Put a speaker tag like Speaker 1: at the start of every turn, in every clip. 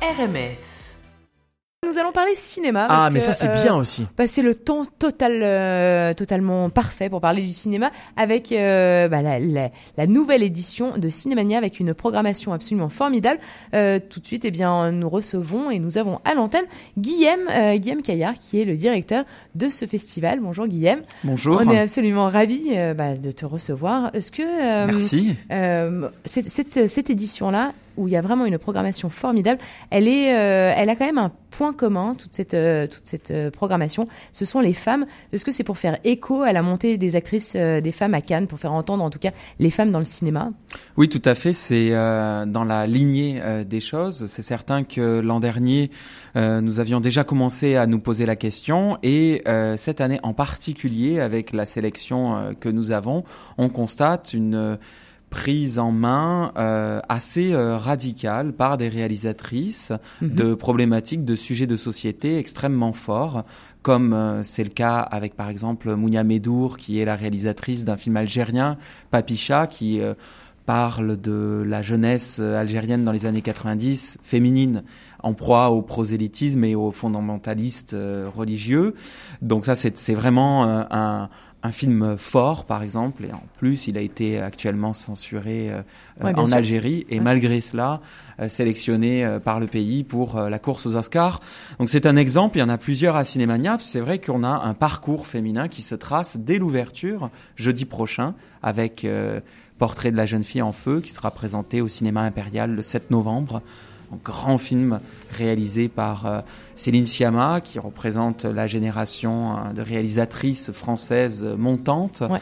Speaker 1: RMF. Nous allons parler cinéma.
Speaker 2: Ah, mais
Speaker 1: que,
Speaker 2: ça, c'est
Speaker 1: euh,
Speaker 2: bien aussi.
Speaker 1: bah, c'est le ton total, euh, totalement parfait pour parler du cinéma avec euh, bah, la, la- la nouvelle édition de Cinémania avec une programmation absolument formidable. Euh, tout de suite, eh bien, nous recevons et nous avons à l'antenne Guillaume, euh, Guillaume Caillard, qui est le directeur de ce festival. Bonjour Guillaume.
Speaker 3: Bonjour.
Speaker 1: On est absolument ravis euh, bah, de te recevoir. Est-ce que euh,
Speaker 3: Merci.
Speaker 1: euh, cette, cette, cette édition-là, où il y a vraiment une programmation formidable, elle est, euh, elle a quand même un point commun toute cette, euh, toute cette euh, programmation. Ce sont les femmes. Est-ce que c'est pour faire écho à la montée des actrices, euh, des femmes à Cannes, pour faire entendre en tout cas les femmes dans le cinéma?
Speaker 3: Oui, tout à fait. C'est dans la lignée des choses. C'est certain que l'an dernier, nous avions déjà commencé à nous poser la question et cette année en particulier, avec la sélection que nous avons, on constate une prise en main euh, assez euh, radicale par des réalisatrices
Speaker 1: Mhm.
Speaker 3: de problématiques, de sujets de société extrêmement forts, comme euh, c'est le cas avec par exemple Mounia Medour, qui est la réalisatrice d'un film algérien, Papicha, qui euh, parle de la jeunesse euh, algérienne dans les années 90, féminine, en proie au prosélytisme et aux fondamentalistes euh, religieux. Donc ça, c'est c'est vraiment euh, un, un film fort, par exemple, et en plus, il a été actuellement censuré
Speaker 1: Ouais,
Speaker 3: en
Speaker 1: sûr.
Speaker 3: Algérie, et
Speaker 1: Ouais.
Speaker 3: malgré cela, sélectionné par le pays pour la course aux Oscars. Donc c'est un exemple, il y en a plusieurs à Cinémania. C'est vrai qu'on a un parcours féminin qui se trace dès l'ouverture, jeudi prochain, avec euh, Portrait de la jeune fille en feu, qui sera présenté au cinéma impérial le 7 novembre. Un grand film réalisé par euh, Céline Sciamma, qui représente la génération euh, de réalisatrices françaises montantes.
Speaker 1: Ouais.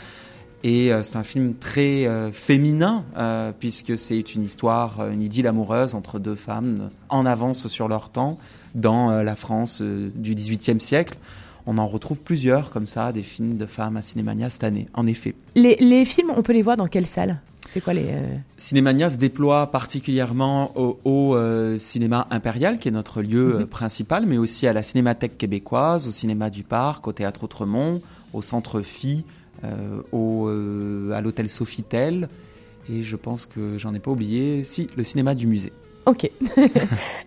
Speaker 3: Et euh, c'est un film très euh, féminin, euh, puisque c'est une histoire, une idylle amoureuse entre deux femmes en avance sur leur temps dans euh, la France du XVIIIe siècle. On en retrouve plusieurs comme ça, des films de femmes à Cinémania cette année, en effet.
Speaker 1: les, les films, on peut les voir dans quelle salle? C'est quoi les euh,
Speaker 3: Cinémania se déploie particulièrement au, au, euh, cinéma impérial, qui est notre lieu euh, principal, mais aussi à la Cinémathèque québécoise, au cinéma du Parc, au Théâtre Outremont, au Centre Phi, au, à l'hôtel Sofitel, et je pense que j'en ai pas oublié, si, le cinéma du musée.
Speaker 1: Ok.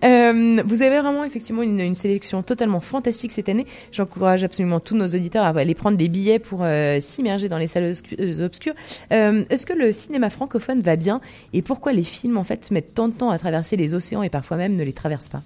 Speaker 1: Euh, vous avez vraiment effectivement une, une sélection totalement fantastique cette année. J'encourage absolument tous nos auditeurs à aller prendre des billets pour euh, s'immerger dans les salles euh, obscures. Euh, Est-ce que le cinéma francophone va bien? Et pourquoi les films en fait mettent tant de temps à traverser les océans et parfois même ne les traversent pas?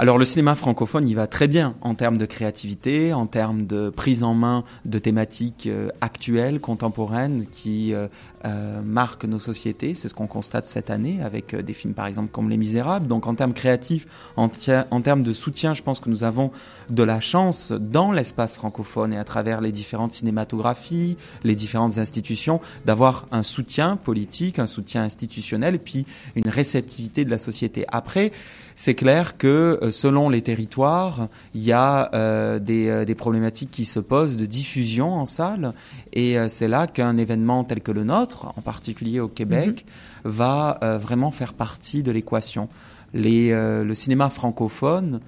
Speaker 3: Alors le cinéma francophone, il va très bien en termes de créativité, en termes de prise en main de thématiques euh, actuelles, contemporaines, qui euh, euh, marquent nos sociétés. C'est ce qu'on constate cette année avec euh, des films par exemple comme Les Misérables. Donc en termes créatifs, en, termes de soutien, je pense que nous avons de la chance dans l'espace francophone et à travers les différentes cinématographies, les différentes institutions, d'avoir un soutien politique, un soutien institutionnel et puis une réceptivité de la société. Après, c'est clair que selon les territoires, il y a euh, des, euh, des problématiques qui se posent de diffusion en salle, et euh, c'est là qu'un événement tel que le nôtre, en particulier au Québec, va euh, vraiment faire partie de l'équation. Euh, le cinéma francophone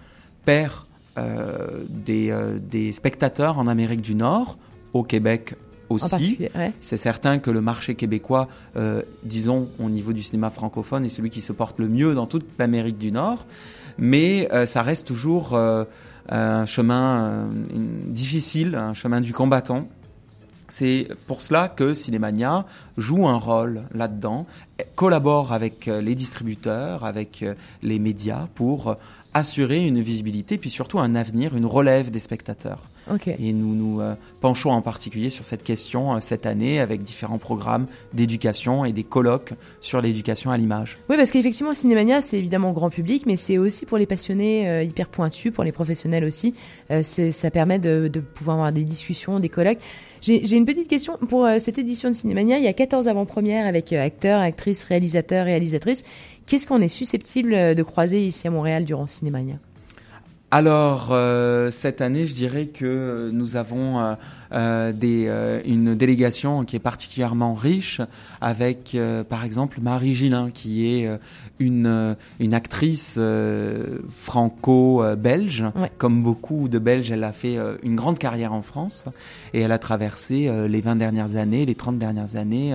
Speaker 3: perd euh, des, euh, des spectateurs en Amérique du Nord, au Québec aussi.
Speaker 1: ouais.
Speaker 3: C'est certain que le marché québécois, euh, disons, au niveau du cinéma francophone, est celui qui se porte le mieux dans toute l'Amérique du Nord. Mais euh, ça reste toujours euh, un chemin une- difficile, un chemin du combattant. C'est pour cela que Cinémania joue un rôle là-dedans, collabore avec les distributeurs, avec les médias pour assurer une visibilité, puis surtout un avenir, une relève des spectateurs. Et nous nous euh, penchons en particulier sur cette question euh, cette année avec différents programmes d'éducation et des colloques sur l'éducation à l'image.
Speaker 1: Oui, parce qu'effectivement, Cinémania, c'est évidemment grand public, mais c'est aussi pour les passionnés euh, hyper pointus, pour les professionnels aussi. Ça permet de, de pouvoir avoir des discussions, des colloques. J'ai j'ai une petite question pour cette édition de Cinémania. Il y a 14 avant-premières avec acteurs, actrices, réalisateurs, réalisatrices. Qu'est-ce qu'on est susceptible euh, de croiser ici à Montréal durant Cinémania?
Speaker 3: Alors euh, cette année, je dirais que nous avons euh, des, une délégation qui est particulièrement riche, avec par exemple Marie Gillin, qui est une, une actrice franco-belge.
Speaker 1: Ouais.
Speaker 3: Comme beaucoup de Belges, elle a fait une grande carrière en France et elle a traversé les 20 dernières années, les 30 dernières années,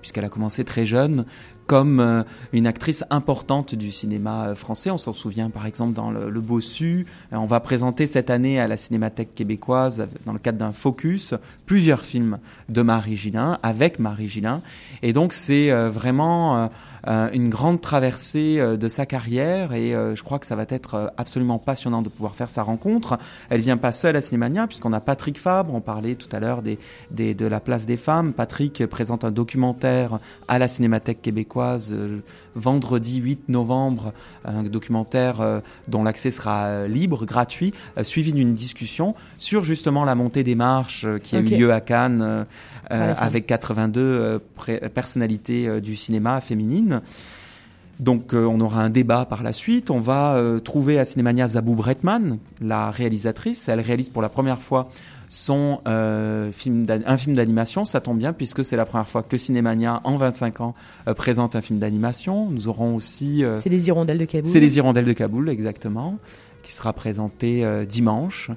Speaker 3: puisqu'elle a commencé très jeune, comme euh, une actrice importante du cinéma euh, français. On s'en souvient par exemple dans Le, le Bossu. Euh, on va présenter cette année à la Cinémathèque québécoise, dans le cadre d'un focus, plusieurs films de Marie Gillin, avec Marie Gillin. Et donc c'est vraiment une grande traversée de sa carrière et je crois que ça va être absolument passionnant de pouvoir faire sa rencontre. Elle vient pas seule à Cinémania puisqu'on a Patrick Fabre, on parlait tout à l'heure des, des, de la place des femmes. Patrick présente un documentaire à la Cinémathèque québécoise euh, vendredi 8 novembre, un documentaire euh, dont l'accès sera euh, libre, gratuit, suivi d'une discussion sur justement la montée des marches qui a eu lieu à Cannes avec 82 personnalités du cinéma féminine. Donc on aura un débat par la suite. On va trouver à Cinémania Zabou Bretman, la réalisatrice. Elle réalise pour la première fois son euh, film un film d'animation. Ça tombe bien puisque c'est la première fois que Cinémania, en 25 ans, euh, présente un film d'animation. Nous aurons aussi...
Speaker 1: Euh, c'est les Hirondelles de Kaboul.
Speaker 3: C'est les Hirondelles de Kaboul, exactement, qui sera présenté dimanche.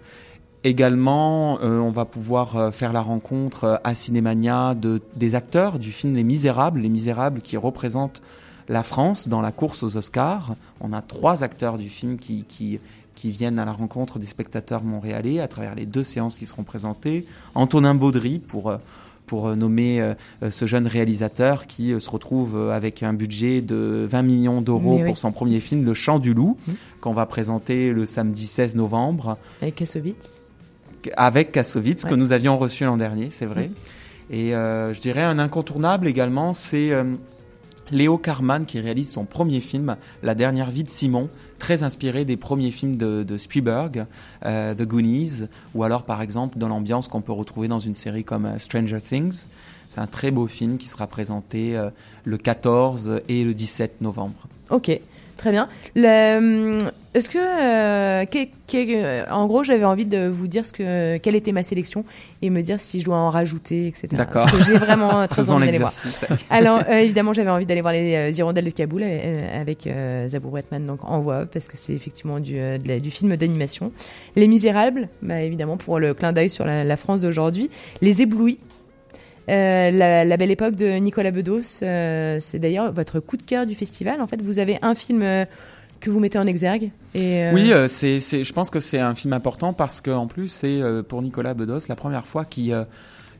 Speaker 3: Également, on va pouvoir faire la rencontre à Cinémania de, des acteurs du film Les Misérables, Les Misérables qui représentent la France dans la course aux Oscars. On a trois acteurs du film qui, qui, qui viennent à la rencontre des spectateurs montréalais à travers les deux séances qui seront présentées. Antonin Baudry pour euh, pour nommer euh, ce jeune réalisateur qui euh, se retrouve avec un budget de 20 millions d'euros pour son premier film, Le Chant du Loup, mmh. qu'on va présenter le samedi 16 novembre.
Speaker 1: Avec Kassovitz
Speaker 3: Avec Kassovitz, que nous avions reçu l'an dernier, c'est vrai. Mmh. Et je dirais un incontournable également, c'est Léo Carman qui réalise son premier film, La dernière vie de Simon, très inspiré des premiers films de, Spielberg, euh, The Goonies, ou alors par exemple dans l'ambiance qu'on peut retrouver dans une série comme euh, Stranger Things. C'est un très beau film qui sera présenté euh, le 14 et le 17 novembre.
Speaker 1: Ok. Très bien. Hum, est-ce que, euh, euh, en gros, j'avais envie de vous dire ce que, quelle était ma sélection et me dire si je dois en rajouter, etc.
Speaker 3: D'accord.
Speaker 1: Parce que j'ai vraiment très envie d'aller voir. Alors, euh, évidemment, j'avais envie d'aller voir les Hirondelles de Kaboul avec Zabou Bretman, donc en voix, parce que c'est effectivement du, du film d'animation. Les Misérables, bah, évidemment, pour le clin d'œil sur la, la France d'aujourd'hui. Les Éblouis, euh, la, belle époque de Nicolas Bedos, euh, c'est d'ailleurs votre coup de cœur du festival. En fait, vous avez un film euh, que vous mettez en exergue.
Speaker 3: Et Oui, c'est, je pense que c'est un film important parce qu'en plus, c'est pour Nicolas Bedos la première fois qu'il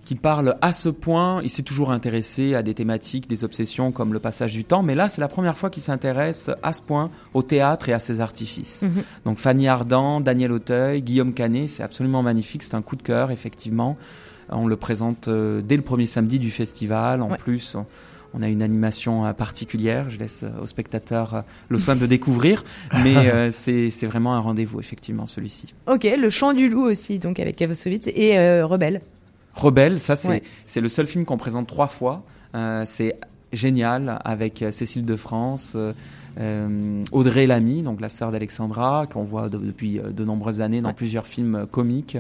Speaker 3: qui parle à ce point. Il s'est toujours intéressé à des thématiques, des obsessions comme le passage du temps, mais là, c'est la première fois qu'il s'intéresse à ce point au théâtre et à ses artifices. Mhm. Donc Fanny Ardant, Daniel Auteuil, Guillaume Canet, c'est absolument magnifique. C'est un coup de cœur, effectivement. On le présente euh, dès le premier samedi du festival. En plus, on a une animation euh, particulière. Je laisse euh, aux spectateurs le soin de découvrir, mais c'est vraiment un rendez-vous effectivement celui-ci.
Speaker 1: Ok, le chant du loup aussi, donc avec Kavosovitz et Rebelle.
Speaker 3: Rebelle, ça c'est le seul film qu'on présente trois fois. c'est génial avec Cécile de France. Audrey Lamy, donc la sœur d'Alexandra, qu'on voit depuis de nombreuses années dans plusieurs films comiques,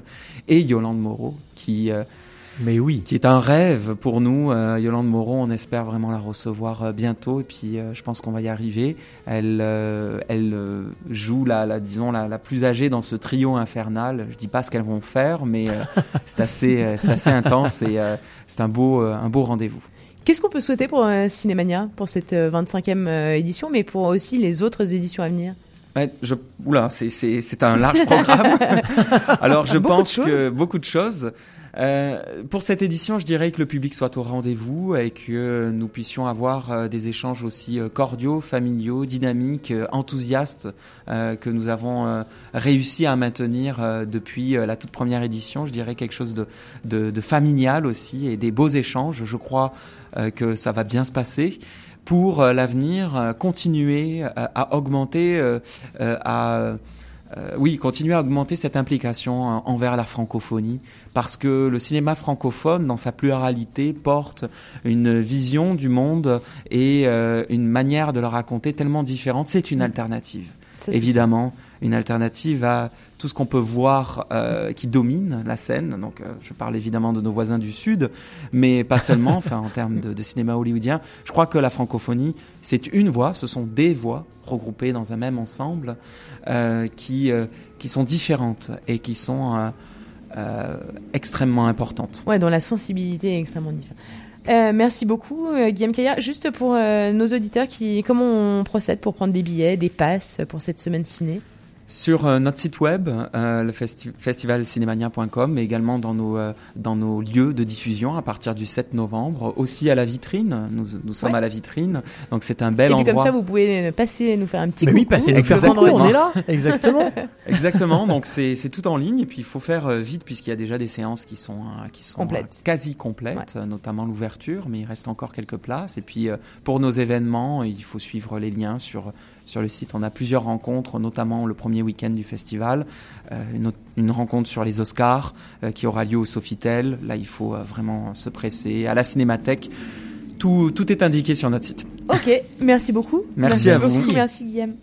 Speaker 3: et Yolande Moreau, qui
Speaker 2: mais oui.
Speaker 3: Qui est un rêve pour nous. Euh, Yolande Moreau, on espère vraiment la recevoir euh, bientôt. Et puis, euh, je pense qu'on va y arriver. Elle, elle joue la, la disons, la, la, plus âgée dans ce trio infernal. Je dis pas ce qu'elles vont faire, mais c'est assez, c'est assez intense et c'est un beau, un beau rendez-vous.
Speaker 1: Qu'est-ce qu'on peut souhaiter pour Cinémania, pour cette 25e édition, mais pour aussi les autres éditions à venir?
Speaker 3: Je, oula, c'est un large programme. Alors, je pense que beaucoup de choses. Euh, pour cette édition, je dirais que le public soit au rendez-vous et que nous puissions avoir euh, des échanges aussi euh, cordiaux, familiaux, dynamiques, enthousiastes que nous avons réussi à maintenir depuis la toute première édition. Je dirais quelque chose de, de, de familial aussi et des beaux échanges. Je crois que ça va bien se passer pour l'avenir, continuer à augmenter, à euh, oui, continuer à augmenter cette implication envers la francophonie, parce que le cinéma francophone, dans sa pluralité, porte une vision du monde et euh, une manière de le raconter tellement différente. C'est une mm. alternative, évidemment une alternative à tout ce qu'on peut voir euh, qui domine la scène. Donc, euh, je parle évidemment de nos voisins du Sud, mais pas seulement. enfin, en termes de, de, cinéma hollywoodien, je crois que la francophonie, c'est une voix, ce sont des voix regroupées dans un même ensemble euh, qui qui sont différentes et qui sont extrêmement importantes.
Speaker 1: Ouais, dont la sensibilité est extrêmement différente. Euh, merci beaucoup, euh, Guillaume Caillard. Juste pour euh, nos auditeurs, qui, comment on procède pour prendre des billets, des passes pour cette semaine ciné?
Speaker 3: Sur euh, notre site web, euh, le festi festivalcinémania.com, mais également dans nos, euh, dans nos lieux de diffusion à partir du 7 novembre, aussi à la vitrine. Nous, nous sommes
Speaker 1: Ouais.
Speaker 3: à la vitrine, donc c'est un bel
Speaker 1: Et puis
Speaker 3: endroit.
Speaker 1: comme ça, vous pouvez passer, nous faire un petit
Speaker 2: Mais
Speaker 1: coucou.
Speaker 2: oui, passez nous faire on est là. Exactement.
Speaker 3: Exactement, donc c'est c'est tout en ligne et puis il faut faire euh, vite puisqu'il y a déjà des séances qui sont euh, qui sont
Speaker 1: Complètes.
Speaker 3: euh, quasi complètes, notamment l'ouverture, mais il reste encore quelques places. Et puis euh, pour nos événements, il faut suivre les liens sur sur le site. On a plusieurs rencontres, notamment le premier week-end du festival, euh, une, autre- une rencontre sur les Oscars euh, qui aura lieu au Sofitel. Là, il faut euh, vraiment se presser à la Cinémathèque. Tout tout est indiqué sur notre site.
Speaker 1: Ok, merci beaucoup.
Speaker 3: Merci à vous.
Speaker 1: beaucoup. Merci Guillaume.